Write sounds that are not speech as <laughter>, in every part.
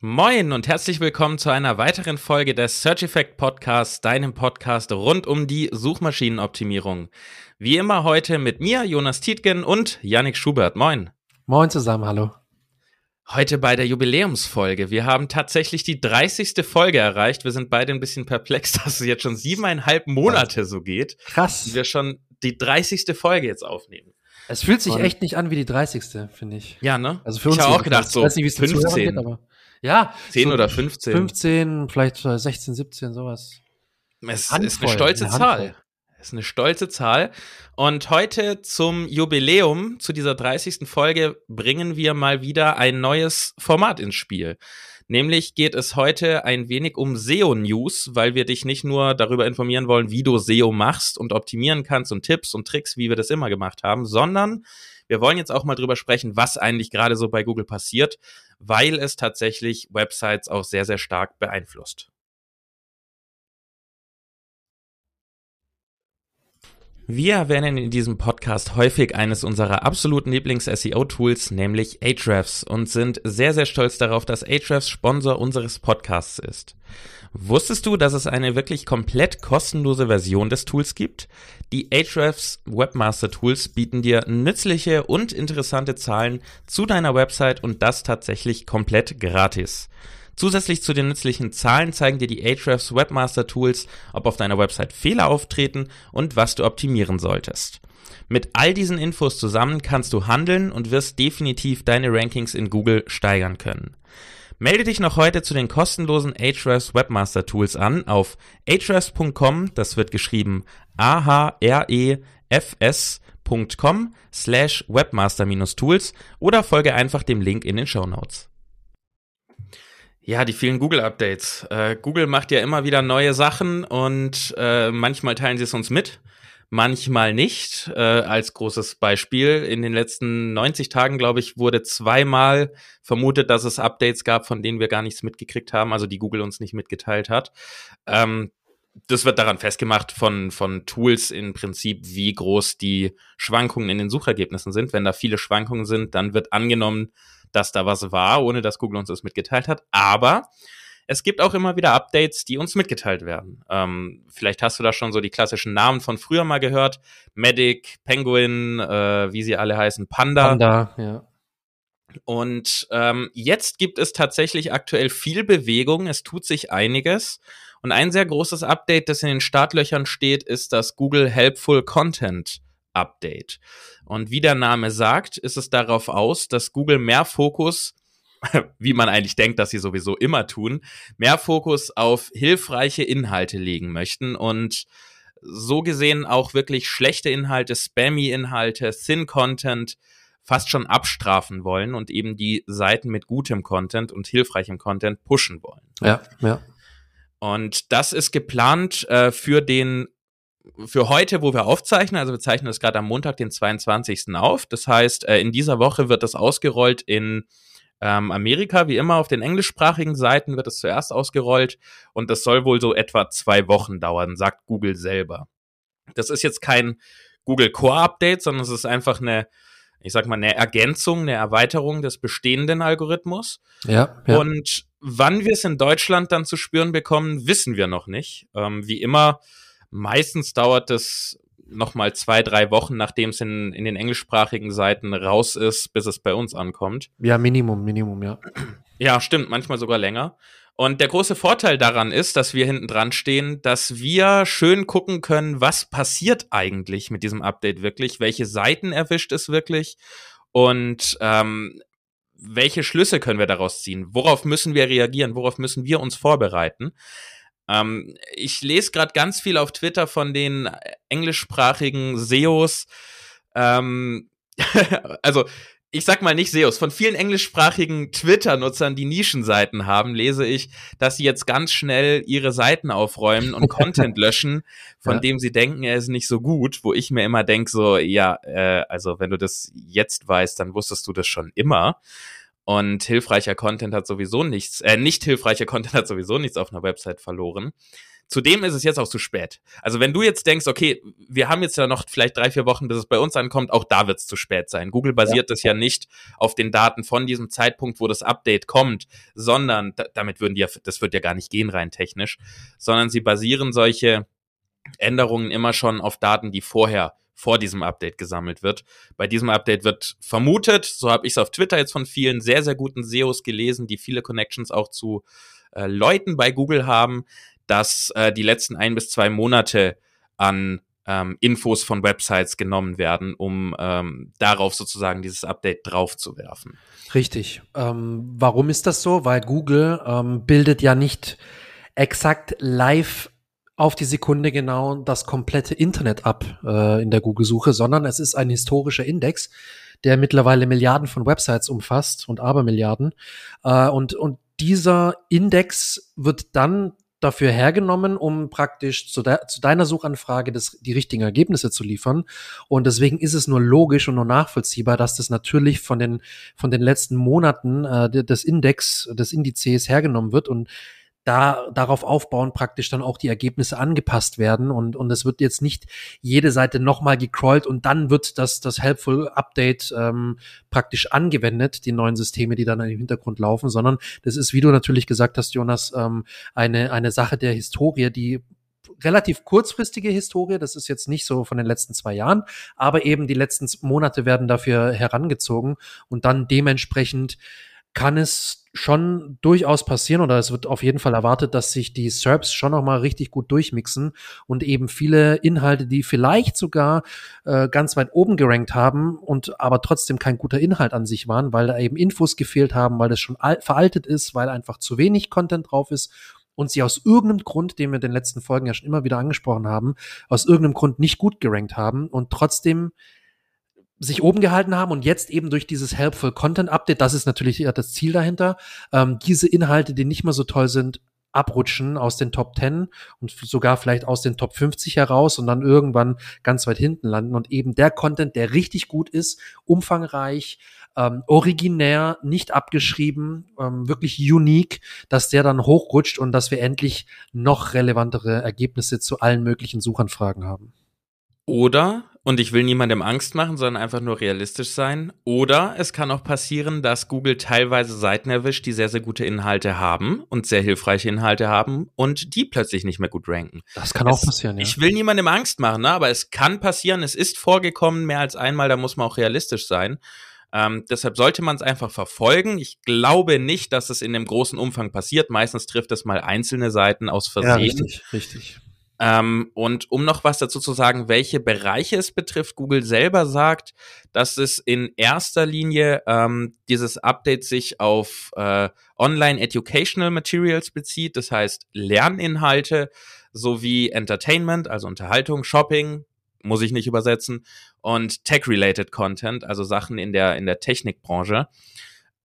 Moin und herzlich willkommen zu einer weiteren Folge des Search Effect Podcasts, deinem Podcast rund um die Suchmaschinenoptimierung. Wie immer heute mit mir, Jonas Tietgen und Yannick Schubert. Moin. Moin zusammen, hallo. Heute bei der Jubiläumsfolge. Wir haben tatsächlich die 30. Folge erreicht. Wir sind beide ein bisschen perplex, <laughs> dass es jetzt schon siebeneinhalb Monate so geht. Krass. Und wir schon die 30. Folge jetzt aufnehmen. Es fühlt sich Und- echt nicht an wie die 30. finde ich. Ja, ne? Also für ich uns. habe auch gedacht, so ich weiß nicht, wie es den Zuhörern 15, Geht, aber ja, 10 so oder 15. 15, vielleicht äh, 16, 17, sowas. Es ist Handvoll, eine stolze eine. Zahl. Es ist eine stolze Zahl. Und heute zum Jubiläum, zu dieser 30. Folge, bringen wir mal wieder ein neues Format ins Spiel. Nämlich geht es heute ein wenig um SEO-News, weil wir dich nicht nur darüber informieren wollen, wie du SEO machst und optimieren kannst und Tipps und Tricks, wie wir das immer gemacht haben, sondern wir wollen jetzt auch mal drüber sprechen, was eigentlich gerade so bei Google passiert, weil es tatsächlich Websites auch sehr, sehr stark beeinflusst. Wir erwähnen in diesem Podcast häufig eines unserer absoluten Lieblings-SEO-Tools, nämlich Ahrefs, und sind sehr, sehr stolz darauf, dass Ahrefs Sponsor unseres Podcasts ist. Wusstest du, dass es eine wirklich komplett kostenlose Version des Tools gibt? Die Ahrefs Webmaster Tools bieten dir nützliche und interessante Zahlen zu deiner Website und das tatsächlich komplett gratis. Zusätzlich zu den nützlichen Zahlen zeigen dir die Ahrefs Webmaster Tools, ob auf deiner Website Fehler auftreten und was du optimieren solltest. Mit all diesen Infos zusammen kannst du handeln und wirst definitiv deine Rankings in Google steigern können. Melde dich noch heute zu den kostenlosen Ahrefs Webmaster Tools an auf ahrefs.com, das wird geschrieben a h r e f s.com slash webmaster-tools oder folge einfach dem Link in den Show Notes. Ja, die vielen Google-Updates. Äh, Google macht ja immer wieder neue Sachen und äh, manchmal teilen sie es uns mit, manchmal nicht. Äh, als großes Beispiel, in den letzten 90 Tagen, glaube ich, wurde zweimal vermutet, dass es Updates gab, von denen wir gar nichts mitgekriegt haben, also die Google uns nicht mitgeteilt hat. Ähm, das wird daran festgemacht von, von Tools im Prinzip, wie groß die Schwankungen in den Suchergebnissen sind. Wenn da viele Schwankungen sind, dann wird angenommen, dass da was war, ohne dass Google uns das mitgeteilt hat. Aber es gibt auch immer wieder Updates, die uns mitgeteilt werden. Ähm, vielleicht hast du da schon so die klassischen Namen von früher mal gehört. Medic, Penguin, äh, wie sie alle heißen, Panda. Panda, ja. Und ähm, jetzt gibt es tatsächlich aktuell viel Bewegung. Es tut sich einiges. Und ein sehr großes Update, das in den Startlöchern steht, ist das Google Helpful Content Update. Und wie der Name sagt, ist es darauf aus, dass Google mehr Fokus, <laughs> wie man eigentlich denkt, dass sie sowieso immer tun, mehr Fokus auf hilfreiche Inhalte legen möchten und so gesehen auch wirklich schlechte Inhalte, spammy Inhalte, Thin Content fast schon abstrafen wollen und eben die Seiten mit gutem Content und hilfreichem Content pushen wollen. Ja, ja. Und das ist geplant äh, für den für heute, wo wir aufzeichnen, also wir zeichnen das gerade am Montag, den 22. auf. Das heißt, äh, in dieser Woche wird das ausgerollt in ähm, Amerika, wie immer auf den englischsprachigen Seiten wird es zuerst ausgerollt und das soll wohl so etwa zwei Wochen dauern, sagt Google selber. Das ist jetzt kein Google Core Update, sondern es ist einfach eine, ich sag mal, eine Ergänzung, eine Erweiterung des bestehenden Algorithmus. Ja, ja. Und wann wir es in Deutschland dann zu spüren bekommen, wissen wir noch nicht. Ähm, wie immer, meistens dauert es noch mal zwei, drei Wochen, nachdem es in, in den englischsprachigen Seiten raus ist, bis es bei uns ankommt. ja, Minimum, Minimum, ja. Ja, stimmt, manchmal sogar länger. Und der große Vorteil daran ist, dass wir hinten dran stehen, dass wir schön gucken können, was passiert eigentlich mit diesem Update wirklich, welche Seiten erwischt es wirklich und ähm, welche Schlüsse können wir daraus ziehen, worauf müssen wir reagieren, worauf müssen wir uns vorbereiten. Ähm, ich lese gerade ganz viel auf Twitter von den englischsprachigen SEOs, ähm, <laughs> also ich sag mal nicht SEOs, von vielen englischsprachigen Twitter-Nutzern, die Nischenseiten haben, lese ich, dass sie jetzt ganz schnell ihre Seiten aufräumen und <laughs> Content löschen, von Ja. dem sie denken, er ist nicht so gut, wo ich mir immer denke, so, ja, äh, also wenn du das jetzt weißt, dann wusstest du das schon immer. Und hilfreicher Content hat sowieso nichts, äh, nicht hilfreicher Content hat sowieso nichts auf einer Website verloren. zudem ist es jetzt auch zu spät. Also wenn du jetzt denkst, okay, wir haben jetzt ja noch vielleicht drei, vier Wochen, bis es bei uns ankommt, auch da wird es zu spät sein. Google basiert ja. das ja nicht auf den Daten von diesem Zeitpunkt, wo das Update kommt, sondern damit würden die ja, das wird ja gar nicht gehen rein technisch, sondern sie basieren solche Änderungen immer schon auf Daten, die vorher vor diesem Update gesammelt wird. Bei diesem Update wird vermutet, so habe ich es auf Twitter jetzt von vielen sehr, sehr guten SEOs gelesen, die viele Connections auch zu äh, Leuten bei Google haben, dass äh, die letzten ein bis zwei Monate an ähm, Infos von Websites genommen werden, um ähm, darauf sozusagen dieses Update draufzuwerfen. Richtig. Ähm, warum ist das so? Weil Google ähm, bildet ja nicht exakt live auf die Sekunde genau das komplette Internet ab äh, in der Google-Suche, sondern es ist ein historischer Index, der mittlerweile Milliarden von Websites umfasst und Abermilliarden. Äh, und, und dieser Index wird dann dafür hergenommen, um praktisch zu, de zu deiner Suchanfrage das, die richtigen Ergebnisse zu liefern. Und deswegen ist es nur logisch und nur nachvollziehbar, dass das natürlich von den, von den letzten Monaten äh, des Index, des Indizes hergenommen wird. Und da darauf aufbauen praktisch dann auch die Ergebnisse angepasst werden und und es wird jetzt nicht jede Seite nochmal gecrawlt und dann wird das das helpful Update ähm, praktisch angewendet die neuen Systeme die dann im Hintergrund laufen sondern das ist wie du natürlich gesagt hast Jonas ähm, eine eine Sache der Historie die relativ kurzfristige Historie. Das ist jetzt nicht so von den letzten zwei Jahren, aber eben die letzten Monate werden dafür herangezogen und dann dementsprechend kann es schon durchaus passieren oder es wird auf jeden Fall erwartet, dass sich die SERPs schon noch mal richtig gut durchmixen und eben viele Inhalte, die vielleicht sogar äh, ganz weit oben gerankt haben und aber trotzdem kein guter Inhalt an sich waren, weil da eben Infos gefehlt haben, weil das schon veraltet ist, weil einfach zu wenig Content drauf ist und sie aus irgendeinem Grund, den wir in den letzten Folgen ja schon immer wieder angesprochen haben, aus irgendeinem Grund nicht gut gerankt haben und trotzdem sich oben gehalten haben und jetzt eben durch dieses Helpful Content Update, das ist natürlich das Ziel dahinter, ähm, diese Inhalte, die nicht mehr so toll sind, abrutschen aus den Top 10 und sogar vielleicht aus den Top 50 heraus und dann irgendwann ganz weit hinten landen und eben der Content, der richtig gut ist, umfangreich, ähm, originär, nicht abgeschrieben, ähm, wirklich unique, dass der dann hochrutscht und dass wir endlich noch relevantere Ergebnisse zu allen möglichen Suchanfragen haben. Oder und ich will niemandem Angst machen, sondern einfach nur realistisch sein. Oder es kann auch passieren, dass Google teilweise Seiten erwischt, die sehr, sehr gute Inhalte haben und sehr hilfreiche Inhalte haben und die plötzlich nicht mehr gut ranken. Das kann es, auch passieren, ja. Ich will niemandem Angst machen, ne? aber es kann passieren. Es ist vorgekommen mehr als einmal, da muss man auch realistisch sein. Ähm, deshalb sollte man es einfach verfolgen. Ich glaube nicht, dass es in dem großen Umfang passiert. Meistens trifft es mal einzelne Seiten aus Versehen. Ja, richtig, richtig. Ähm, und um noch was dazu zu sagen, welche Bereiche es betrifft, Google selber sagt, dass es in erster Linie ähm, dieses Update sich auf äh, Online Educational Materials bezieht, das heißt Lerninhalte sowie Entertainment, also Unterhaltung, Shopping, muss ich nicht übersetzen, und Tech-related Content, also Sachen in der in der Technikbranche.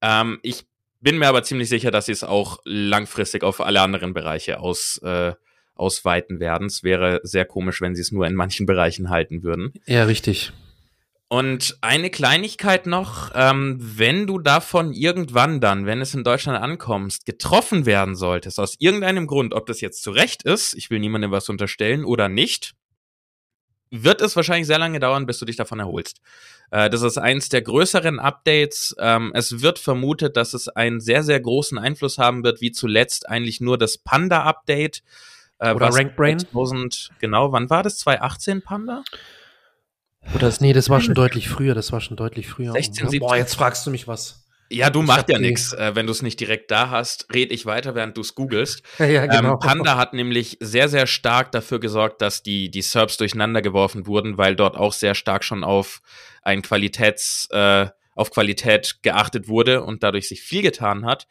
Ähm, ich bin mir aber ziemlich sicher, dass sie es auch langfristig auf alle anderen Bereiche aus äh, ausweiten werden. Es wäre sehr komisch, wenn sie es nur in manchen Bereichen halten würden. Ja, richtig. Und eine Kleinigkeit noch, ähm, wenn du davon irgendwann dann, wenn es in Deutschland ankommst, getroffen werden solltest, aus irgendeinem Grund, ob das jetzt zu Recht ist, ich will niemandem was unterstellen oder nicht, wird es wahrscheinlich sehr lange dauern, bis du dich davon erholst. Äh, das ist eins der größeren Updates. Ähm, es wird vermutet, dass es einen sehr, sehr großen Einfluss haben wird, wie zuletzt eigentlich nur das Panda-Update. Äh, Oder Rank Brain. 2000, genau, wann war das? 2018 Panda? Oder das, nee, das war schon deutlich früher, das war schon deutlich früher. 16, 17. Boah, jetzt fragst du mich was. Ja, du machst ja nichts. Äh, wenn du es nicht direkt da hast, red ich weiter, während du es googelst. <laughs> Ja, ja, genau. Ähm, Panda hat nämlich sehr, sehr stark dafür gesorgt, dass die, die SERPs durcheinander geworfen wurden, weil dort auch sehr stark schon auf ein Qualitäts, äh, auf Qualität geachtet wurde und dadurch sich viel getan hat.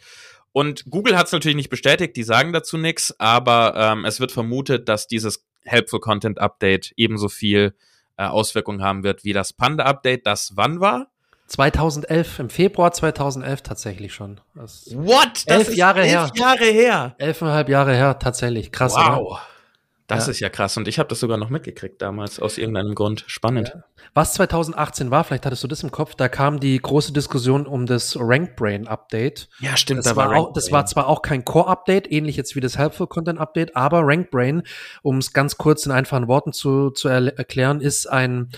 Und Google hat es natürlich nicht bestätigt, die sagen dazu nichts, aber ähm, es wird vermutet, dass dieses Helpful Content Update ebenso viel äh, Auswirkungen haben wird wie das Panda Update, das wann war? 2011, im Februar 2011 tatsächlich schon. Das What? Das elf Jahre elf her. Jahre her. Elfeinhalb Jahre her, tatsächlich. Krass, wow. Oder? Das ja. ist ja krass und ich habe das sogar noch mitgekriegt damals aus irgendeinem Grund. Spannend. Ja. Was 2018 war, vielleicht hattest du das im Kopf, da kam die große Diskussion um das RankBrain Update. Ja, stimmt. Das, da war, auch, das war zwar auch kein Core-Update, ähnlich jetzt wie das Helpful Content Update, aber RankBrain, um es ganz kurz in einfachen Worten zu, zu er erklären, ist ein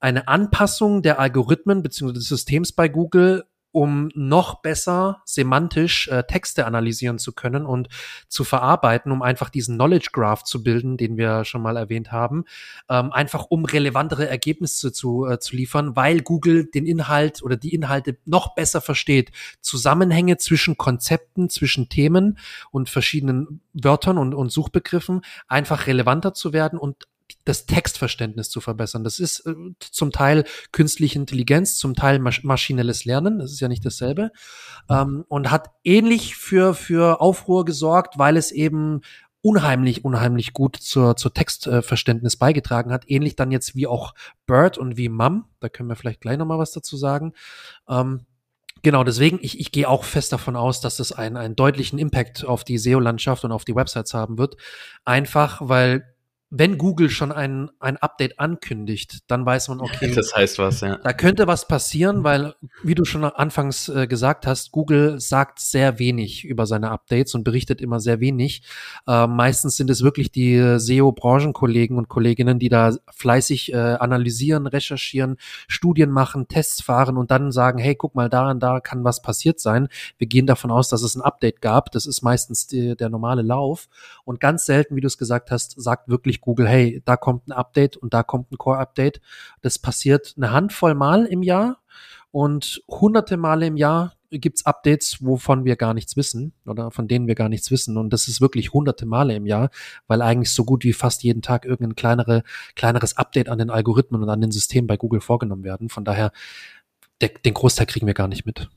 eine Anpassung der Algorithmen bzw. des Systems bei Google um noch besser semantisch äh, Texte analysieren zu können und zu verarbeiten, um einfach diesen Knowledge Graph zu bilden, den wir schon mal erwähnt haben, ähm, einfach um relevantere Ergebnisse zu, äh, zu liefern, weil Google den Inhalt oder die Inhalte noch besser versteht. Zusammenhänge zwischen Konzepten, zwischen Themen und verschiedenen Wörtern und, und Suchbegriffen einfach relevanter zu werden und das Textverständnis zu verbessern. Das ist äh, zum Teil künstliche Intelligenz, zum Teil masch maschinelles Lernen. Das ist ja nicht dasselbe. Ähm, und hat ähnlich für, für Aufruhr gesorgt, weil es eben unheimlich, unheimlich gut zur, zur Textverständnis beigetragen hat. Ähnlich dann jetzt wie auch Bird und wie Mum. Da können wir vielleicht gleich nochmal was dazu sagen. Ähm, Genau, deswegen, ich, ich gehe auch fest davon aus, dass es einen, einen deutlichen Impact auf die SEO-Landschaft und auf die Websites haben wird. Einfach, weil wenn Google schon ein, ein Update ankündigt, dann weiß man, okay. <laughs> Das heißt was, ja. Da könnte was passieren, weil, wie du schon anfangs äh, gesagt hast, Google sagt sehr wenig über seine Updates und berichtet immer sehr wenig. Äh, meistens sind es wirklich die SEO-Branchenkollegen und Kolleginnen, die da fleißig äh, analysieren, recherchieren, Studien machen, Tests fahren und dann sagen, hey, guck mal, da und da kann was passiert sein. Wir gehen davon aus, dass es ein Update gab. Das ist meistens die, der normale Lauf. Und ganz selten, wie du es gesagt hast, sagt wirklich Google, hey, da kommt ein Update und da kommt ein Core-Update. Das passiert eine Handvoll Mal im Jahr und hunderte Male im Jahr gibt's Updates, wovon wir gar nichts wissen oder von denen wir gar nichts wissen. Und das ist wirklich hunderte Male im Jahr, weil eigentlich so gut wie fast jeden Tag irgendein kleinere, kleineres Update an den Algorithmen und an den Systemen bei Google vorgenommen werden. Von daher, der, den Großteil kriegen wir gar nicht mit.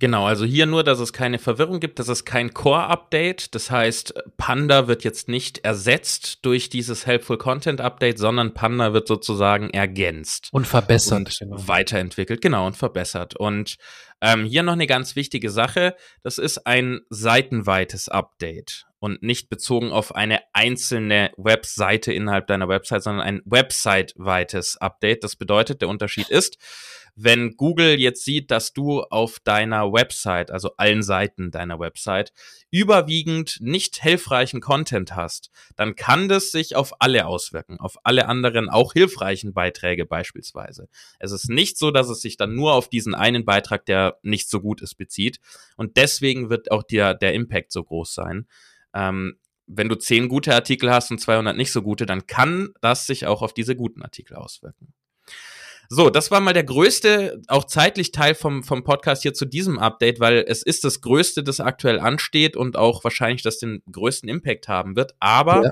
Genau, also hier nur, dass es keine Verwirrung gibt, das ist kein Core-Update. Das heißt, Panda wird jetzt nicht ersetzt durch dieses Helpful Content Update, sondern Panda wird sozusagen ergänzt. Und verbessert. Und genau. weiterentwickelt, genau, und verbessert. Und ähm, hier noch eine ganz wichtige Sache. Das ist ein seitenweites Update und nicht bezogen auf eine einzelne Webseite innerhalb deiner Website, sondern ein website-weites Update. Das bedeutet, der Unterschied ist, wenn Google jetzt sieht, dass du auf deiner Website, also allen Seiten deiner Website, überwiegend nicht hilfreichen Content hast, dann kann das sich auf alle auswirken, auf alle anderen auch hilfreichen Beiträge beispielsweise. Es ist nicht so, dass es sich dann nur auf diesen einen Beitrag, der nicht so gut ist, bezieht. Und deswegen wird auch der, der Impact so groß sein. Ähm, wenn du zehn gute Artikel hast und 200 nicht so gute, dann kann das sich auch auf diese guten Artikel auswirken. So, das war mal der größte, auch zeitlich Teil vom, vom Podcast hier zu diesem Update, weil es ist das größte, das aktuell ansteht und auch wahrscheinlich das den größten Impact haben wird. Aber ja.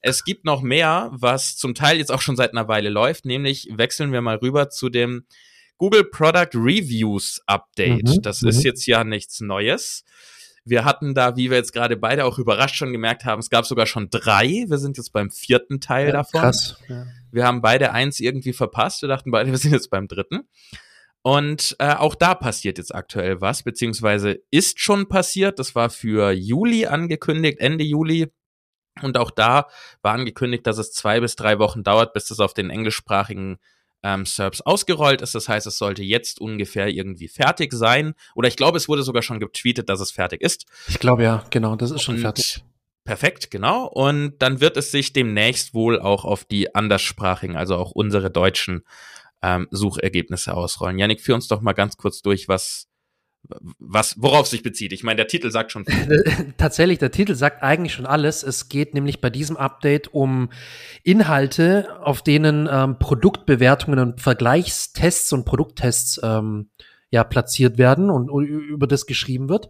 es gibt noch mehr, was zum Teil jetzt auch schon seit einer Weile läuft, nämlich wechseln wir mal rüber zu dem Google Product Reviews Update. Mhm, das ist mhm. jetzt ja nichts Neues. Wir hatten da, wie wir jetzt gerade beide auch überrascht schon gemerkt haben, es gab sogar schon drei. Wir sind jetzt beim vierten Teil ja, davon. Krass. Ja. Wir haben beide eins irgendwie verpasst. Wir dachten beide, <laughs> wir sind jetzt beim dritten. Und äh, auch da passiert jetzt aktuell was, beziehungsweise ist schon passiert. Das war für Juli angekündigt, Ende Juli. Und auch da war angekündigt, dass es zwei bis drei Wochen dauert, bis das auf den englischsprachigen ähm, SERPs ausgerollt ist. Das heißt, es sollte jetzt ungefähr irgendwie fertig sein. Oder ich glaube, es wurde sogar schon getweetet, dass es fertig ist. Ich glaube ja, genau, das ist schon Und fertig. Perfekt, genau. Und dann wird es sich demnächst wohl auch auf die anderssprachigen, also auch unsere deutschen ähm, Suchergebnisse ausrollen. Janik, führ uns doch mal ganz kurz durch, was, was, worauf sich bezieht. Ich meine, der Titel sagt schon. <laughs> Tatsächlich, der Titel sagt eigentlich schon alles. Es geht nämlich bei diesem Update um Inhalte, auf denen ähm, Produktbewertungen und Vergleichstests und Produkttests ähm, ja platziert werden und, und über das geschrieben wird.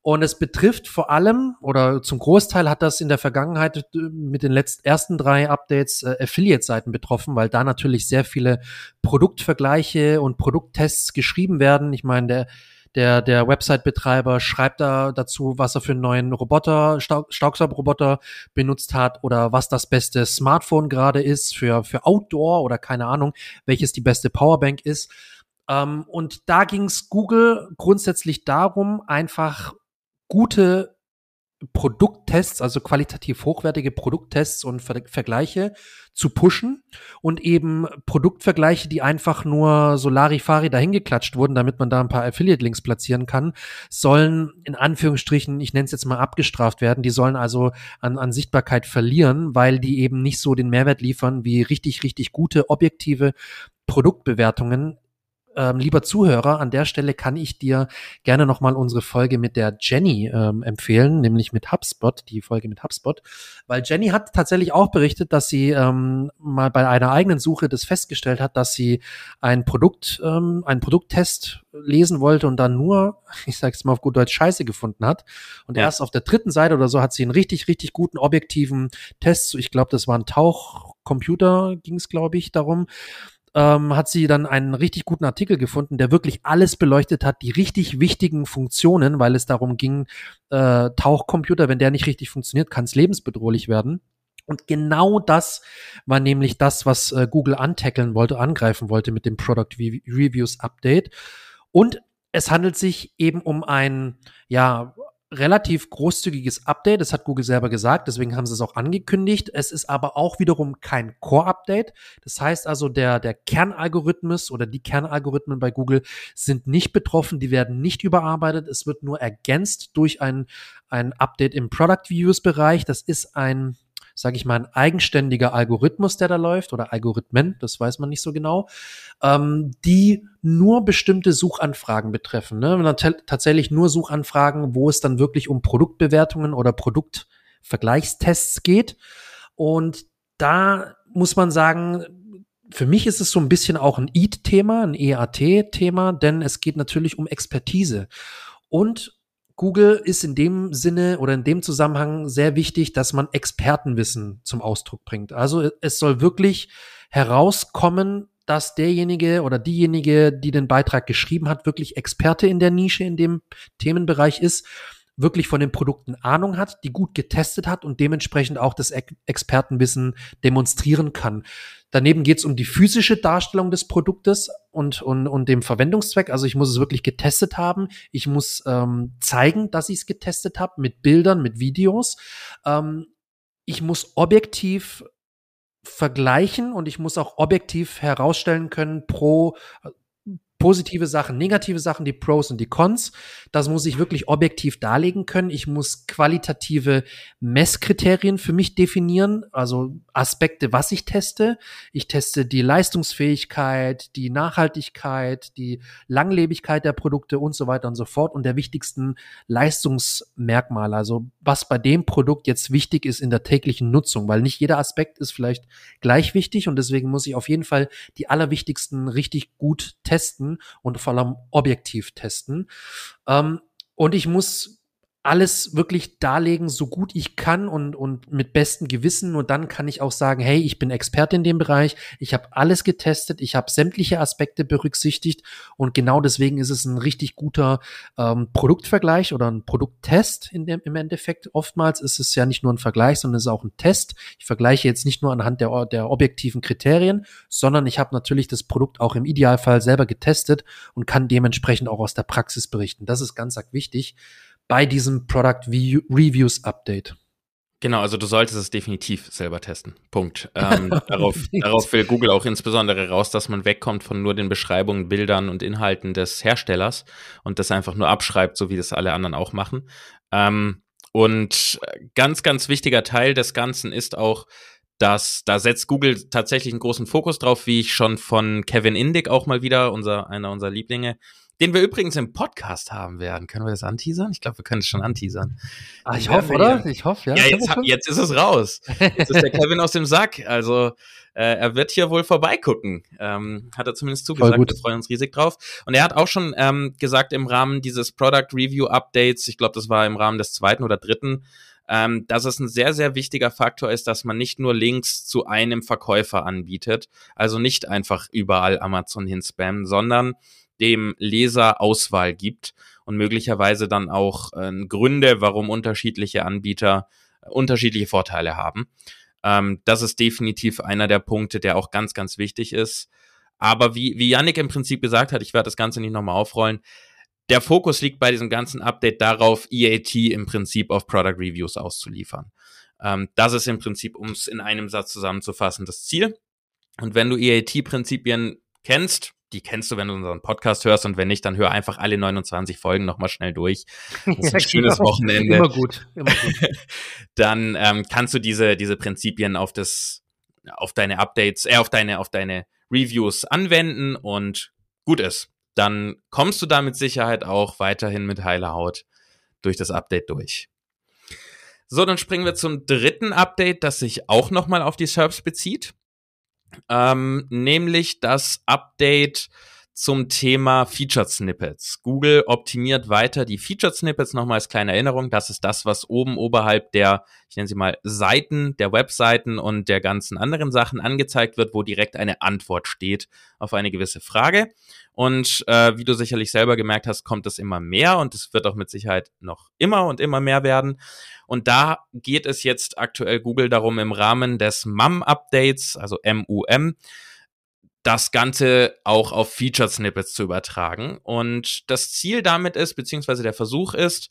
Und es betrifft vor allem oder zum Großteil hat das in der Vergangenheit äh, mit den letzten ersten drei Updates äh, Affiliate-Seiten betroffen, weil da natürlich sehr viele Produktvergleiche und Produkttests geschrieben werden. Ich meine, der der, der Website-Betreiber schreibt da dazu, was er für einen neuen Roboter, Staubsaugerroboter benutzt hat oder was das beste Smartphone gerade ist für, für Outdoor oder keine Ahnung, welches die beste Powerbank ist. Ähm, und da ging es Google grundsätzlich darum, einfach gute Produkttests, also qualitativ hochwertige Produkttests und Ver Vergleiche zu pushen und eben Produktvergleiche, die einfach nur so Larifari dahingeklatscht wurden, damit man da ein paar Affiliate-Links platzieren kann, sollen in Anführungsstrichen, ich nenne es jetzt mal abgestraft werden. Die sollen also an, an Sichtbarkeit verlieren, weil die eben nicht so den Mehrwert liefern wie richtig, richtig gute, objektive Produktbewertungen ähm, lieber Zuhörer, an der Stelle kann ich dir gerne nochmal unsere Folge mit der Jenny ähm, empfehlen, nämlich mit HubSpot, die Folge mit HubSpot, weil Jenny hat tatsächlich auch berichtet, dass sie ähm, mal bei einer eigenen Suche das festgestellt hat, dass sie ein Produkt, ähm, einen Produkttest lesen wollte und dann nur, <laughs> ich sag's mal auf gut Deutsch, Scheiße gefunden hat. Und ja. erst auf der dritten Seite oder so hat sie einen richtig, richtig guten objektiven Test, ich glaube, das war ein Tauchcomputer, ging es, glaube ich, darum, ähm, hat sie dann einen richtig guten Artikel gefunden, der wirklich alles beleuchtet hat, die richtig wichtigen Funktionen, weil es darum ging, äh, Tauchcomputer, wenn der nicht richtig funktioniert, kann es lebensbedrohlich werden. Und genau das war nämlich das, was äh, Google antackeln wollte, angreifen wollte mit dem Product Reviews Update. Und es handelt sich eben um ein, ja, relativ großzügiges Update. Das hat Google selber gesagt, deswegen haben sie es auch angekündigt. Es ist aber auch wiederum kein Core-Update. Das heißt also, der, der Kernalgorithmus oder die Kernalgorithmen bei Google sind nicht betroffen, die werden nicht überarbeitet. Es wird nur ergänzt durch ein, ein Update im Product Views Bereich. Das ist ein sage ich mal, ein eigenständiger Algorithmus, der da läuft, oder Algorithmen, das weiß man nicht so genau, ähm, die nur bestimmte Suchanfragen betreffen. Ne? Tatsächlich nur Suchanfragen, wo es dann wirklich um Produktbewertungen oder Produktvergleichstests geht. Und da muss man sagen, für mich ist es so ein bisschen auch ein EAT-Thema, ein EAT-Thema, denn es geht natürlich um Expertise. Und Google ist in dem Sinne oder in dem Zusammenhang sehr wichtig, dass man Expertenwissen zum Ausdruck bringt. Also es soll wirklich herauskommen, dass derjenige oder diejenige, die den Beitrag geschrieben hat, wirklich Experte in der Nische, in dem Themenbereich ist, wirklich von den Produkten Ahnung hat, die gut getestet hat und dementsprechend auch das Expertenwissen demonstrieren kann. Daneben geht es um die physische Darstellung des Produktes und, und, und dem Verwendungszweck. Also ich muss es wirklich getestet haben. Ich muss ähm, zeigen, dass ich es getestet habe mit Bildern, mit Videos. Ähm, ich muss objektiv vergleichen und ich muss auch objektiv herausstellen können pro positive Sachen, negative Sachen, die Pros und die Cons. Das muss ich wirklich objektiv darlegen können. Ich muss qualitative Messkriterien für mich definieren, also Aspekte, was ich teste. Ich teste die Leistungsfähigkeit, die Nachhaltigkeit, die Langlebigkeit der Produkte und so weiter und so fort und der wichtigsten Leistungsmerkmale, also was bei dem Produkt jetzt wichtig ist in der täglichen Nutzung, weil nicht jeder Aspekt ist vielleicht gleich wichtig und deswegen muss ich auf jeden Fall die allerwichtigsten richtig gut testen testen und vor allem objektiv testen. Ähm, und ich muss alles wirklich darlegen, so gut ich kann und, und mit bestem Gewissen. Und dann kann ich auch sagen, hey, ich bin Experte in dem Bereich, ich habe alles getestet, ich habe sämtliche Aspekte berücksichtigt und genau deswegen ist es ein richtig guter ähm, Produktvergleich oder ein Produkttest in dem, im Endeffekt. Oftmals ist es ja nicht nur ein Vergleich, sondern es ist auch ein Test. Ich vergleiche jetzt nicht nur anhand der, der objektiven Kriterien, sondern ich habe natürlich das Produkt auch im Idealfall selber getestet und kann dementsprechend auch aus der Praxis berichten. Das ist ganz arg wichtig bei diesem Product Reviews Update. Genau, also du solltest es definitiv selber testen. Punkt. <laughs> Ähm, darauf, darauf will Google auch insbesondere raus, dass man wegkommt von nur den Beschreibungen, Bildern und Inhalten des Herstellers und das einfach nur abschreibt, so wie das alle anderen auch machen. Ähm, und ganz, ganz wichtiger Teil des Ganzen ist auch, dass da setzt Google tatsächlich einen großen Fokus drauf, wie ich schon von Kevin Indig auch mal wieder, unser, einer unserer Lieblinge, den wir übrigens im Podcast haben werden. Können wir das anteasern? Ich glaube, wir können es schon anteasern. Ah, ich hoffe, oder? Ich hoffe, ja. Ja, jetzt, jetzt ist es raus. Jetzt ist der <laughs> Kevin aus dem Sack. Also äh, er wird hier wohl vorbeigucken. Ähm, hat er zumindest zugesagt. Wir freuen uns riesig drauf. Und er hat auch schon ähm, gesagt im Rahmen dieses Product Review Updates, ich glaube, das war im Rahmen des zweiten oder dritten, ähm, dass es ein sehr, sehr wichtiger Faktor ist, dass man nicht nur Links zu einem Verkäufer anbietet, also nicht einfach überall Amazon hin spammen, sondern dem Leser Auswahl gibt und möglicherweise dann auch äh, Gründe, warum unterschiedliche Anbieter äh, unterschiedliche Vorteile haben. Ähm, das ist definitiv einer der Punkte, der auch ganz, ganz wichtig ist. Aber wie, wie Yannick im Prinzip gesagt hat, ich werde das Ganze nicht nochmal aufrollen, der Fokus liegt bei diesem ganzen Update darauf, EAT im Prinzip auf Product Reviews auszuliefern. Ähm, das ist im Prinzip, um es in einem Satz zusammenzufassen, das Ziel. Und wenn du EAT-Prinzipien kennst, die kennst du, wenn du unseren Podcast hörst und wenn nicht, dann hör einfach alle 29 Folgen nochmal schnell durch. <laughs> Das ist ein schönes genau. Wochenende. Immer gut, immer gut. <laughs> dann ähm, kannst du diese, diese Prinzipien auf das, auf deine Updates, äh, auf deine, auf deine Reviews anwenden und gut ist. Dann kommst du da mit Sicherheit auch weiterhin mit heiler Haut durch das Update durch. So, dann springen wir zum dritten Update, das sich auch nochmal auf die SERPs bezieht ähm, nämlich das Update zum Thema Featured Snippets. Google optimiert weiter die Featured Snippets. Nochmal als kleine Erinnerung, das ist das, was oben oberhalb der, ich nenne sie mal, Seiten, der Webseiten und der ganzen anderen Sachen angezeigt wird, wo direkt eine Antwort steht auf eine gewisse Frage. Und äh, wie du sicherlich selber gemerkt hast, kommt es immer mehr und es wird auch mit Sicherheit noch immer und immer mehr werden. Und da geht es jetzt aktuell Google darum, im Rahmen des MUM-Updates, also MUM, das Ganze auch auf Featured Snippets zu übertragen. Und das Ziel damit ist, beziehungsweise der Versuch ist,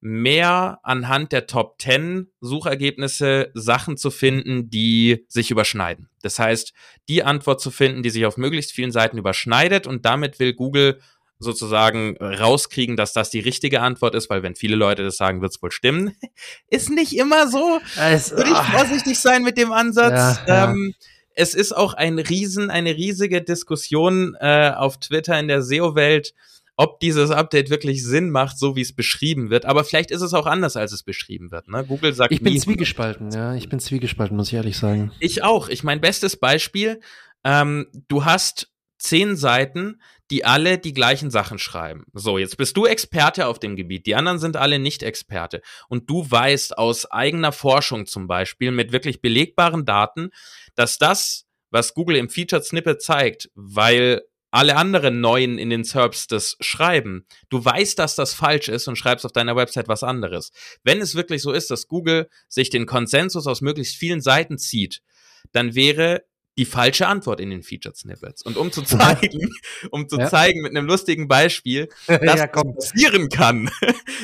mehr anhand der Top 10 Suchergebnisse Sachen zu finden, die sich überschneiden. Das heißt, die Antwort zu finden, die sich auf möglichst vielen Seiten überschneidet und damit will Google sozusagen rauskriegen, dass das die richtige Antwort ist, weil wenn viele Leute das sagen, wird es wohl stimmen. <laughs> Ist nicht immer so. Es, Würde ich vorsichtig sein mit dem Ansatz. Ja, ähm, Es ist auch ein Riesen, eine riesige Diskussion äh, auf Twitter in der SEO-Welt, ob dieses Update wirklich Sinn macht, so wie es beschrieben wird. Aber vielleicht ist es auch anders, als es beschrieben wird. Ne? Google sagt. Ich bin zwiegespalten, ja. Ich bin zwiegespalten, muss ich ehrlich sagen. Ich auch. Ich mein bestes Beispiel. Ähm, du hast zehn Seiten, die alle die gleichen Sachen schreiben. So, jetzt bist du Experte auf dem Gebiet, die anderen sind alle nicht Experte. Und du weißt aus eigener Forschung zum Beispiel mit wirklich belegbaren Daten, dass das, was Google im Featured Snippet zeigt, weil alle anderen Neuen in den SERPs das schreiben. Du weißt, dass das falsch ist und schreibst auf deiner Website was anderes. Wenn es wirklich so ist, dass Google sich den Konsensus aus möglichst vielen Seiten zieht, dann wäre die falsche Antwort in den Featured Snippets. Und um zu zeigen, <laughs> um zu ja. zeigen mit einem lustigen Beispiel, <laughs> dass ja, passieren kann. <laughs>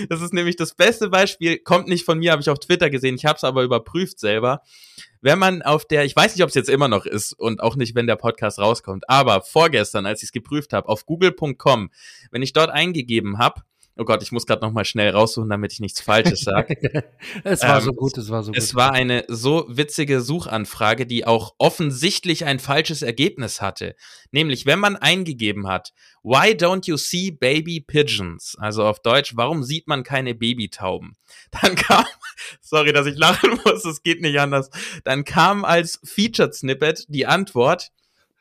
Das ist nämlich das beste Beispiel, kommt nicht von mir, habe ich auf Twitter gesehen, ich habe es aber überprüft selber. Wenn man auf der, ich weiß nicht, ob es jetzt immer noch ist und auch nicht, wenn der Podcast rauskommt, aber vorgestern, als ich es geprüft habe, auf google.com, wenn ich dort eingegeben habe, Oh Gott, ich muss gerade noch mal schnell raussuchen, damit ich nichts Falsches sage. <laughs> es war ähm, so gut, es war so gut. Es war eine so witzige Suchanfrage, die auch offensichtlich ein falsches Ergebnis hatte. Nämlich, wenn man eingegeben hat, why don't you see baby pigeons? Also auf Deutsch, warum sieht man keine Babytauben? <laughs> Dann kam, sorry, dass ich lachen muss, es geht nicht anders. Dann kam als Featured Snippet die Antwort,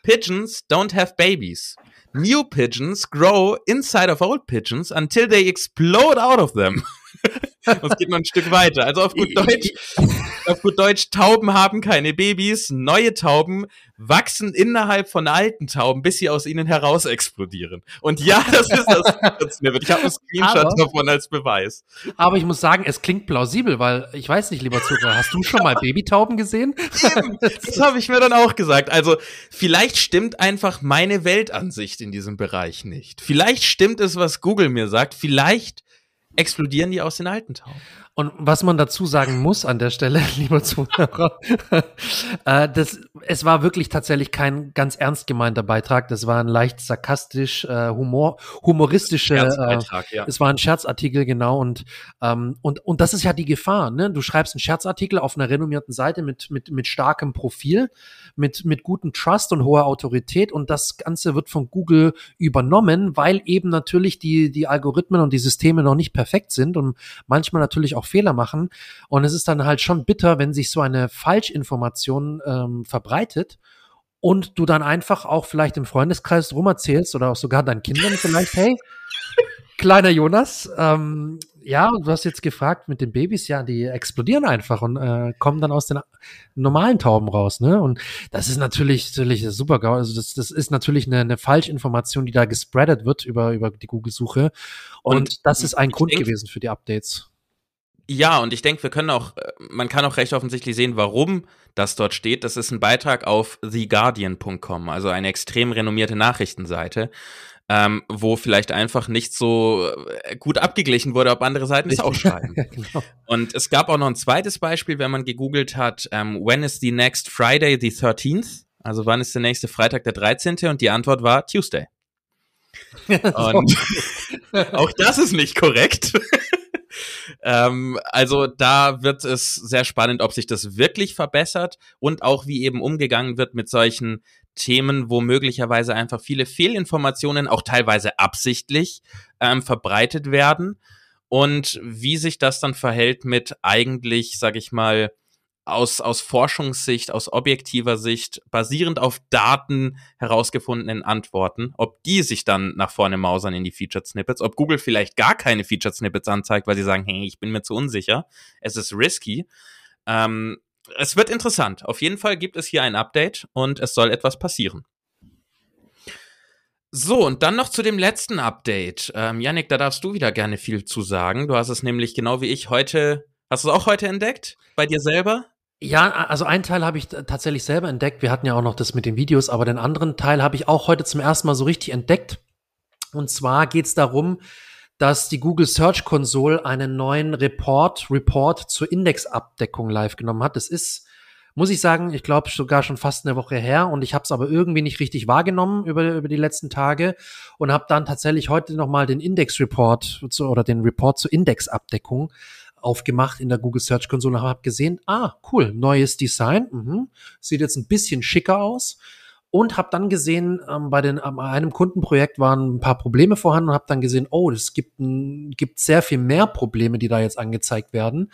Pigeons don't have babies. New pigeons grow inside of old pigeons until they explode out of them. <laughs> Das geht man ein Stück weiter. Also auf gut Deutsch, auf gut Deutsch, Tauben haben keine Babys, neue Tauben wachsen innerhalb von alten Tauben, bis sie aus ihnen heraus explodieren. Und ja, das ist das. Ich habe einen Screenshot aber, davon als Beweis. Aber ich muss sagen, es klingt plausibel, weil ich weiß nicht, lieber Zuhörer, hast du schon mal Babytauben gesehen? Das habe ich mir dann auch gesagt. Also vielleicht stimmt einfach meine Weltansicht in diesem Bereich nicht. Vielleicht stimmt es, was Google mir sagt. Vielleicht explodieren die aus den alten Tauben. Und was man dazu sagen muss an der Stelle, <laughs> lieber Zuhörer, äh, das, es war wirklich tatsächlich kein ganz ernst gemeinter Beitrag. Das war ein leicht sarkastisch, äh, humor, humoristische, äh, ja. es war ein Scherzartikel, genau. Und, ähm, und, und das ist ja die Gefahr, ne? Du schreibst einen Scherzartikel auf einer renommierten Seite mit, mit, mit starkem Profil, mit, mit gutem Trust und hoher Autorität und das Ganze wird von Google übernommen, weil eben natürlich die, die Algorithmen und die Systeme noch nicht perfekt sind und manchmal natürlich auch Fehler machen. Und es ist dann halt schon bitter, wenn sich so eine Falschinformation ähm, verbreitet und du dann einfach auch vielleicht im Freundeskreis rum erzählst oder auch sogar deinen Kindern vielleicht, hey, <laughs> kleiner Jonas, ähm, ja, du hast jetzt gefragt mit den Babys, ja, die explodieren einfach und äh, kommen dann aus den normalen Tauben raus, ne? Und das ist natürlich, natürlich super, also das, das ist natürlich eine, eine Falschinformation, die da gespreadet wird über, über die Google-Suche. Und, und, das ist ein Grund gewesen für die Updates. Ja, und ich denke, wir können auch, äh, man kann auch recht offensichtlich sehen, warum das dort steht. Das ist ein Beitrag auf theguardian.com, also eine extrem renommierte Nachrichtenseite. ähm, wo vielleicht einfach nicht so äh, gut abgeglichen wurde, ob andere Seiten es auch <laughs> schreiben. genau. Und es gab auch noch ein zweites Beispiel, wenn man gegoogelt hat, ähm, when is the next Friday the 13th? Also wann ist der nächste Freitag der 13.? Und die Antwort war Tuesday. <laughs> Und <laughs> auch das ist nicht korrekt. Ähm, also da wird es sehr spannend, ob sich das wirklich verbessert und auch wie eben umgegangen wird mit solchen Themen, wo möglicherweise einfach viele Fehlinformationen auch teilweise absichtlich ähm, verbreitet werden. Und wie sich das dann verhält mit eigentlich, sag ich mal, aus, aus Forschungssicht, aus objektiver Sicht, basierend auf Daten herausgefundenen Antworten, ob die sich dann nach vorne mausern in die Featured Snippets, ob Google vielleicht gar keine Featured Snippets anzeigt, weil sie sagen, hey, ich bin mir zu unsicher, es ist risky. Ähm, es wird interessant. Auf jeden Fall gibt es hier ein Update und es soll etwas passieren. So, und dann noch zu dem letzten Update. Ähm, Yannick, da darfst du wieder gerne viel zu sagen. Du hast es nämlich genau wie ich heute, hast du es auch heute entdeckt? Bei dir selber? Ja, also einen Teil habe ich tatsächlich selber entdeckt. Wir hatten ja auch noch das mit den Videos, aber den anderen Teil habe ich auch heute zum ersten Mal so richtig entdeckt. Und zwar geht es darum, dass die Google Search Console einen neuen Report, Report zur Indexabdeckung live genommen hat. Das ist, muss ich sagen, ich glaube sogar schon fast eine Woche her und ich habe es aber irgendwie nicht richtig wahrgenommen über, über die letzten Tage und habe dann tatsächlich heute nochmal den Index Report zu, oder den Report zur Indexabdeckung aufgemacht in der Google Search Konsole habe gesehen, ah, cool, neues Design, mhm. sieht jetzt ein bisschen schicker aus und habe dann gesehen, ähm, bei den ähm, einem Kundenprojekt waren ein paar Probleme vorhanden und habe dann gesehen, oh, es gibt, gibt sehr viel mehr Probleme, die da jetzt angezeigt werden,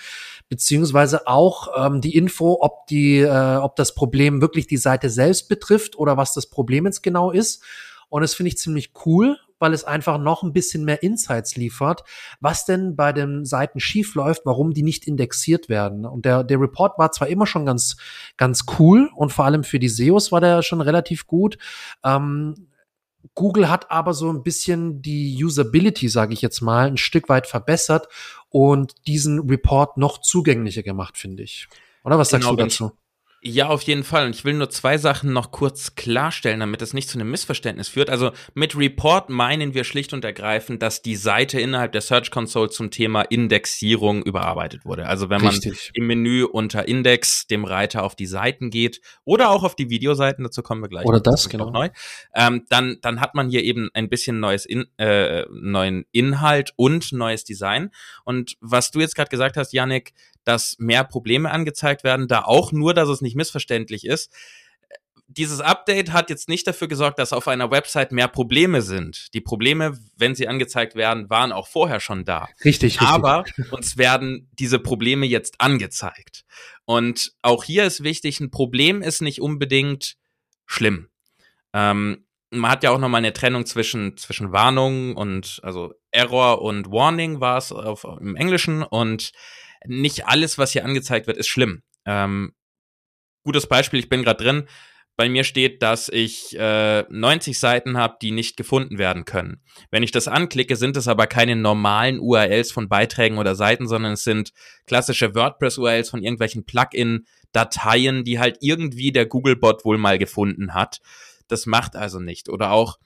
beziehungsweise auch ähm, die Info, ob die, äh, ob das Problem wirklich die Seite selbst betrifft oder was das Problem jetzt genau ist. Und das finde ich ziemlich cool, weil es einfach noch ein bisschen mehr Insights liefert, was denn bei den Seiten schief läuft, warum die nicht indexiert werden. Und der, der Report war zwar immer schon ganz, ganz cool und vor allem für die SEOs war der schon relativ gut. Ähm, Google hat aber so ein bisschen die Usability, sage ich jetzt mal, ein Stück weit verbessert und diesen Report noch zugänglicher gemacht, finde ich. Oder was sagst genau, du dazu? Ja, auf jeden Fall. Und ich will nur zwei Sachen noch kurz klarstellen, damit es nicht zu einem Missverständnis führt. Also mit Report meinen wir schlicht und ergreifend, dass die Seite innerhalb der Search Console zum Thema Indexierung überarbeitet wurde. Also wenn Richtig. man im Menü unter Index dem Reiter auf die Seiten geht oder auch auf die Videoseiten, dazu kommen wir gleich. Oder das, genau. Neu, ähm, dann, dann hat man hier eben ein bisschen neues in, äh, neuen Inhalt und neues Design. Und was du jetzt gerade gesagt hast, Yannick, dass mehr Probleme angezeigt werden, da auch nur, dass es nicht missverständlich ist. Dieses Update hat jetzt nicht dafür gesorgt, dass auf einer Website mehr Probleme sind. Die Probleme, wenn sie angezeigt werden, waren auch vorher schon da. Richtig, richtig. Aber uns werden diese Probleme jetzt angezeigt. Und auch hier ist wichtig, ein Problem ist nicht unbedingt schlimm. Ähm, man hat ja auch nochmal eine Trennung zwischen, zwischen Warnung und, also Error und Warning war es auf, im Englischen und nicht alles, was hier angezeigt wird, ist schlimm. Ähm, gutes Beispiel, ich bin gerade drin. Bei mir steht, dass ich äh, 90 Seiten habe, die nicht gefunden werden können. Wenn ich das anklicke, sind es aber keine normalen URLs von Beiträgen oder Seiten, sondern es sind klassische WordPress-URLs von irgendwelchen Plugin-Dateien, die halt irgendwie der Googlebot wohl mal gefunden hat. Das macht also nicht. Oder auch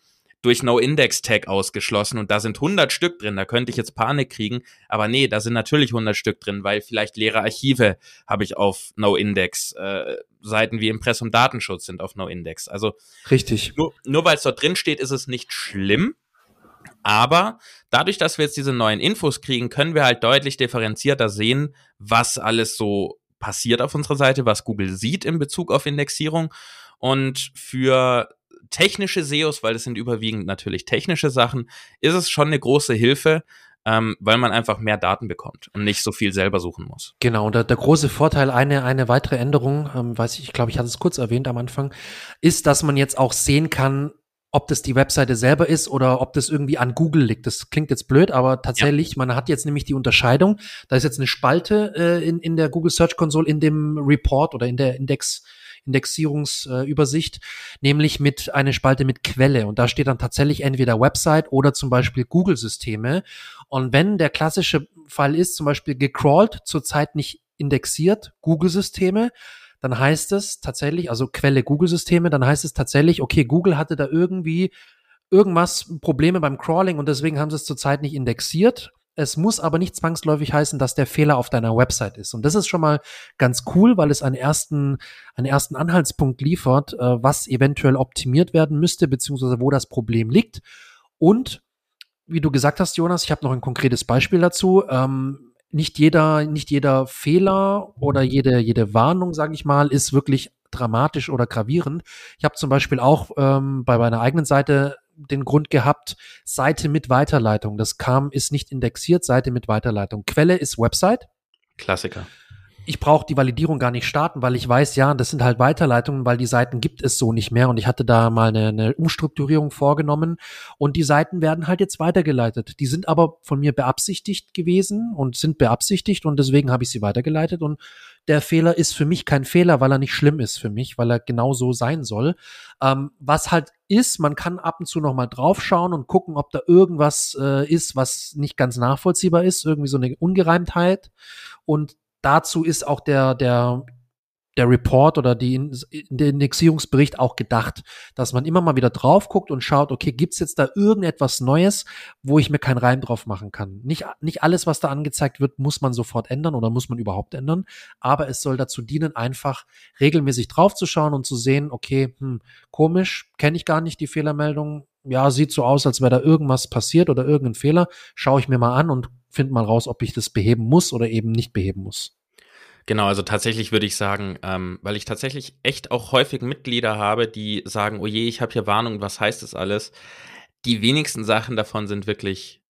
durch No-Index-Tag ausgeschlossen und da sind 100 Stück drin, da könnte ich jetzt Panik kriegen, aber nee, da sind natürlich 100 Stück drin, weil vielleicht leere Archive habe ich auf No-Index, äh, Seiten wie Impressum Datenschutz sind auf No-Index. Also richtig. Nur, nur weil es dort drin steht, ist es nicht schlimm. Aber dadurch, dass wir jetzt diese neuen Infos kriegen, können wir halt deutlich differenzierter sehen, was alles so passiert auf unserer Seite, was Google sieht in Bezug auf Indexierung. Und für technische SEOs, weil das sind überwiegend natürlich technische Sachen, ist es schon eine große Hilfe, ähm, weil man einfach mehr Daten bekommt und nicht so viel selber suchen muss. Genau, und der, der große Vorteil, eine, eine weitere Änderung, ähm, weiß ich, ich glaube, ich hatte es kurz erwähnt am Anfang, ist, dass man jetzt auch sehen kann, ob das die Webseite selber ist oder ob das irgendwie an Google liegt. Das klingt jetzt blöd, aber tatsächlich, ja. man hat jetzt nämlich die Unterscheidung. Da ist jetzt eine Spalte äh, in, in der Google Search Console in dem Report oder in der Index Indexierungsübersicht, nämlich mit einer Spalte mit Quelle. Und da steht dann tatsächlich entweder Website oder zum Beispiel Google-Systeme. Und wenn der klassische Fall ist, zum Beispiel gecrawlt, zurzeit nicht indexiert, Google-Systeme, dann heißt es tatsächlich, also Quelle Google-Systeme, dann heißt es tatsächlich, okay, Google hatte da irgendwie irgendwas, Probleme beim Crawling und deswegen haben sie es zurzeit nicht indexiert. Es muss aber nicht zwangsläufig heißen, dass der Fehler auf deiner Website ist. Und das ist schon mal ganz cool, weil es einen ersten, einen ersten Anhaltspunkt liefert, äh, was eventuell optimiert werden müsste, beziehungsweise wo das Problem liegt. Und wie du gesagt hast, Jonas, ich habe noch ein konkretes Beispiel dazu. Ähm, nicht jeder, nicht jeder Fehler oder jede, jede Warnung, sage ich mal, ist wirklich dramatisch oder gravierend. Ich habe zum Beispiel auch ähm, bei meiner eigenen Seite den Grund gehabt, Seite mit Weiterleitung. Das kam, ist nicht indexiert, Seite mit Weiterleitung. Quelle ist Website. Klassiker ich brauche die Validierung gar nicht starten, weil ich weiß, ja, das sind halt Weiterleitungen, weil die Seiten gibt es so nicht mehr. Und ich hatte da mal eine, eine Umstrukturierung vorgenommen und die Seiten werden halt jetzt weitergeleitet. Die sind aber von mir beabsichtigt gewesen und sind beabsichtigt und deswegen habe ich sie weitergeleitet. Und der Fehler ist für mich kein Fehler, weil er nicht schlimm ist für mich, weil er genau so sein soll. Ähm, was halt ist, man kann ab und zu noch mal draufschauen und gucken, ob da irgendwas äh, ist, was nicht ganz nachvollziehbar ist, irgendwie so eine Ungereimtheit. Und dazu ist auch der, der, der Report oder die, der Indexierungsbericht auch gedacht, dass man immer mal wieder drauf guckt und schaut, okay, gibt's jetzt da irgendetwas Neues, wo ich mir keinen Reim drauf machen kann. Nicht, nicht alles, was da angezeigt wird, muss man sofort ändern oder muss man überhaupt ändern, aber es soll dazu dienen, einfach regelmäßig draufzuschauen und zu sehen, okay, hm, komisch, kenne ich gar nicht die Fehlermeldung, ja, sieht so aus, als wäre da irgendwas passiert oder irgendein Fehler, schaue ich mir mal an und finde mal raus, ob ich das beheben muss oder eben nicht beheben muss. Genau, also tatsächlich würde ich sagen, ähm, weil ich tatsächlich echt auch häufig Mitglieder habe, die sagen, oh je, ich habe hier Warnung, was heißt das alles? Die wenigsten Sachen davon sind wirklich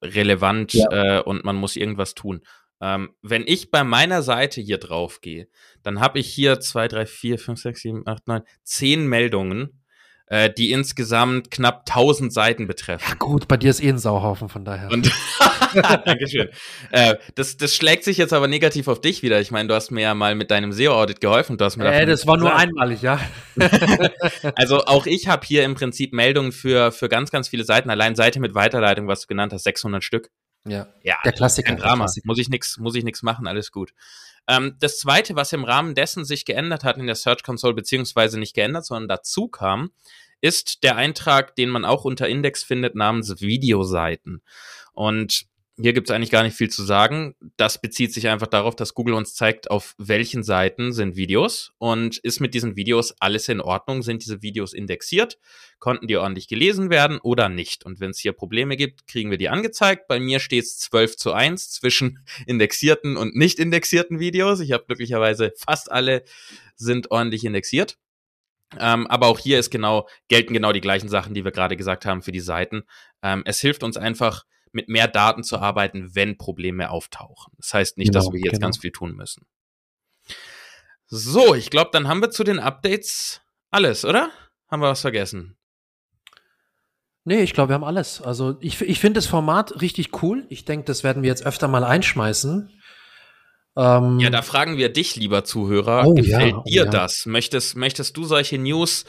relevant ja. äh, und man muss irgendwas tun. Ähm, wenn ich bei meiner Seite hier drauf gehe, dann habe ich hier zwei, drei, vier, fünf, sechs, sieben, acht, neun, zehn Meldungen äh, die insgesamt knapp 1000 Seiten betreffen. Ja gut, bei dir ist eh ein Sauhaufen von daher. Und <laughs> Dankeschön. äh, das, das schlägt sich jetzt aber negativ auf dich wieder. Ich meine, du hast mir ja mal mit deinem SEO-Audit geholfen. Du hast mir äh, das war nur einmalig, ja. <laughs> also auch ich habe hier im Prinzip Meldungen für, für ganz, ganz viele Seiten. Allein Seite mit Weiterleitung, was du genannt hast, 600 Stück. Ja, ja der Klassiker. Kein Drama. Klassiker. Muss ich nix, muss ich nix machen, alles gut. Ähm, das zweite, was im Rahmen dessen sich geändert hat in der Search Console, beziehungsweise nicht geändert, sondern dazu kam, ist der Eintrag, den man auch unter Index findet, namens Videoseiten. Und hier gibt es eigentlich gar nicht viel zu sagen. Das bezieht sich einfach darauf, dass Google uns zeigt, auf welchen Seiten sind Videos und ist mit diesen Videos alles in Ordnung? Sind diese Videos indexiert? Konnten die ordentlich gelesen werden oder nicht? Und wenn es hier Probleme gibt, kriegen wir die angezeigt. Bei mir steht es 12 zu 1 zwischen <laughs> indexierten und nicht indexierten Videos. Ich habe glücklicherweise fast alle sind ordentlich indexiert. Ähm, aber auch hier ist genau, gelten genau die gleichen Sachen, die wir gerade gesagt haben für die Seiten. Ähm, es hilft uns einfach, mit mehr Daten zu arbeiten, wenn Probleme auftauchen. Das heißt nicht, genau, dass wir jetzt genau. ganz viel tun müssen. So, ich glaube, dann haben wir zu den Updates alles, oder? Haben wir was vergessen? Nee, ich glaube, wir haben alles. Also ich, ich finde das Format richtig cool. Ich denke, das werden wir jetzt öfter mal einschmeißen. Ähm, ja, da fragen wir dich, lieber Zuhörer. Oh, Gefällt ja, dir ja. das? Möchtest, möchtest du solche News?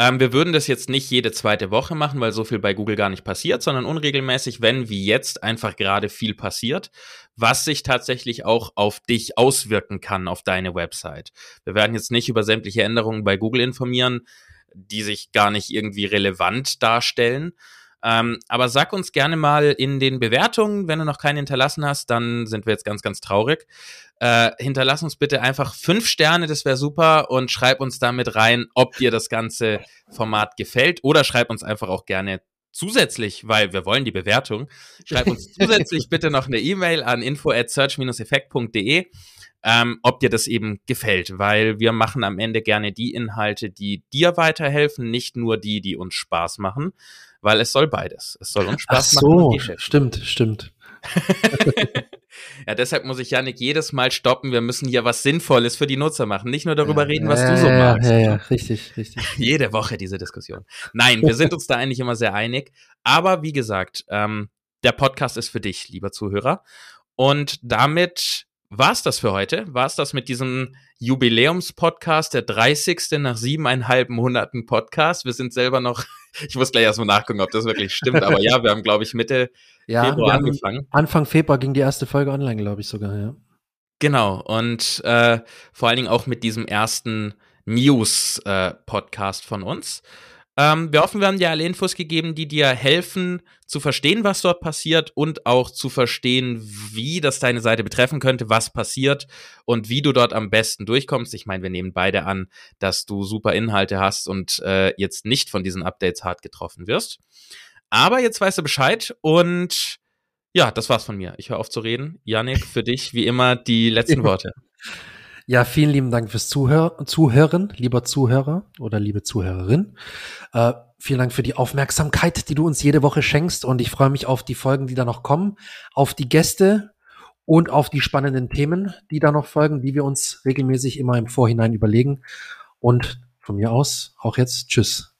Ähm, wir würden das jetzt nicht jede zweite Woche machen, weil so viel bei Google gar nicht passiert, sondern unregelmäßig, wenn wie jetzt einfach gerade viel passiert, was sich tatsächlich auch auf dich auswirken kann, auf deine Website. Wir werden jetzt nicht über sämtliche Änderungen bei Google informieren, die sich gar nicht irgendwie relevant darstellen, ähm, aber sag uns gerne mal in den Bewertungen, wenn du noch keinen hinterlassen hast, dann sind wir jetzt ganz, ganz traurig. Äh, hinterlass uns bitte einfach fünf Sterne, das wäre super, und schreib uns damit rein, ob dir das ganze Format gefällt. Oder schreib uns einfach auch gerne zusätzlich, weil wir wollen die Bewertung, schreib uns <laughs> zusätzlich bitte noch eine E-Mail an info at search-effekt.de, ähm, ob dir das eben gefällt, weil wir machen am Ende gerne die Inhalte, die dir weiterhelfen, nicht nur die, die uns Spaß machen weil es soll beides. Es soll uns Spaß Ach so, machen. So, stimmt, stimmt. <laughs> ja, deshalb muss ich Janik jedes Mal stoppen. Wir müssen hier was Sinnvolles für die Nutzer machen. Nicht nur darüber reden, was du so magst. Ja, ja, richtig, richtig. <laughs> Jede Woche diese Diskussion. Nein, wir sind uns da eigentlich immer sehr einig. Aber wie gesagt, ähm, der Podcast ist für dich, lieber Zuhörer. Und damit war's das für heute. War's das mit diesem Jubiläumspodcast, der 30. nach siebeneinhalb Monaten Podcast. Wir sind selber noch, <laughs> ich muss gleich erstmal nachgucken, ob das wirklich stimmt, aber ja, wir haben, glaube ich, Mitte ja, Februar angefangen. Anfang Februar ging die erste Folge online, glaube ich sogar, ja. Genau, und äh, vor allen Dingen auch mit diesem ersten News-Podcast äh, von uns. Ähm, wir hoffen, wir haben dir alle Infos gegeben, die dir helfen zu verstehen, was dort passiert und auch zu verstehen, wie das deine Seite betreffen könnte, was passiert und wie du dort am besten durchkommst. Ich meine, wir nehmen beide an, dass du super Inhalte hast und äh, jetzt nicht von diesen Updates hart getroffen wirst. Aber jetzt weißt du Bescheid und ja, das war's von mir. Ich höre auf zu reden. Yannick, für dich wie immer die letzten Worte. Ja, vielen lieben Dank fürs Zuhör Zuhören, lieber Zuhörer oder liebe Zuhörerin. Äh, vielen Dank für die Aufmerksamkeit, die du uns jede Woche schenkst und ich freue mich auf die Folgen, die da noch kommen, auf die Gäste und auf die spannenden Themen, die da noch folgen, die wir uns regelmäßig immer im Vorhinein überlegen. Und von mir aus auch jetzt Tschüss.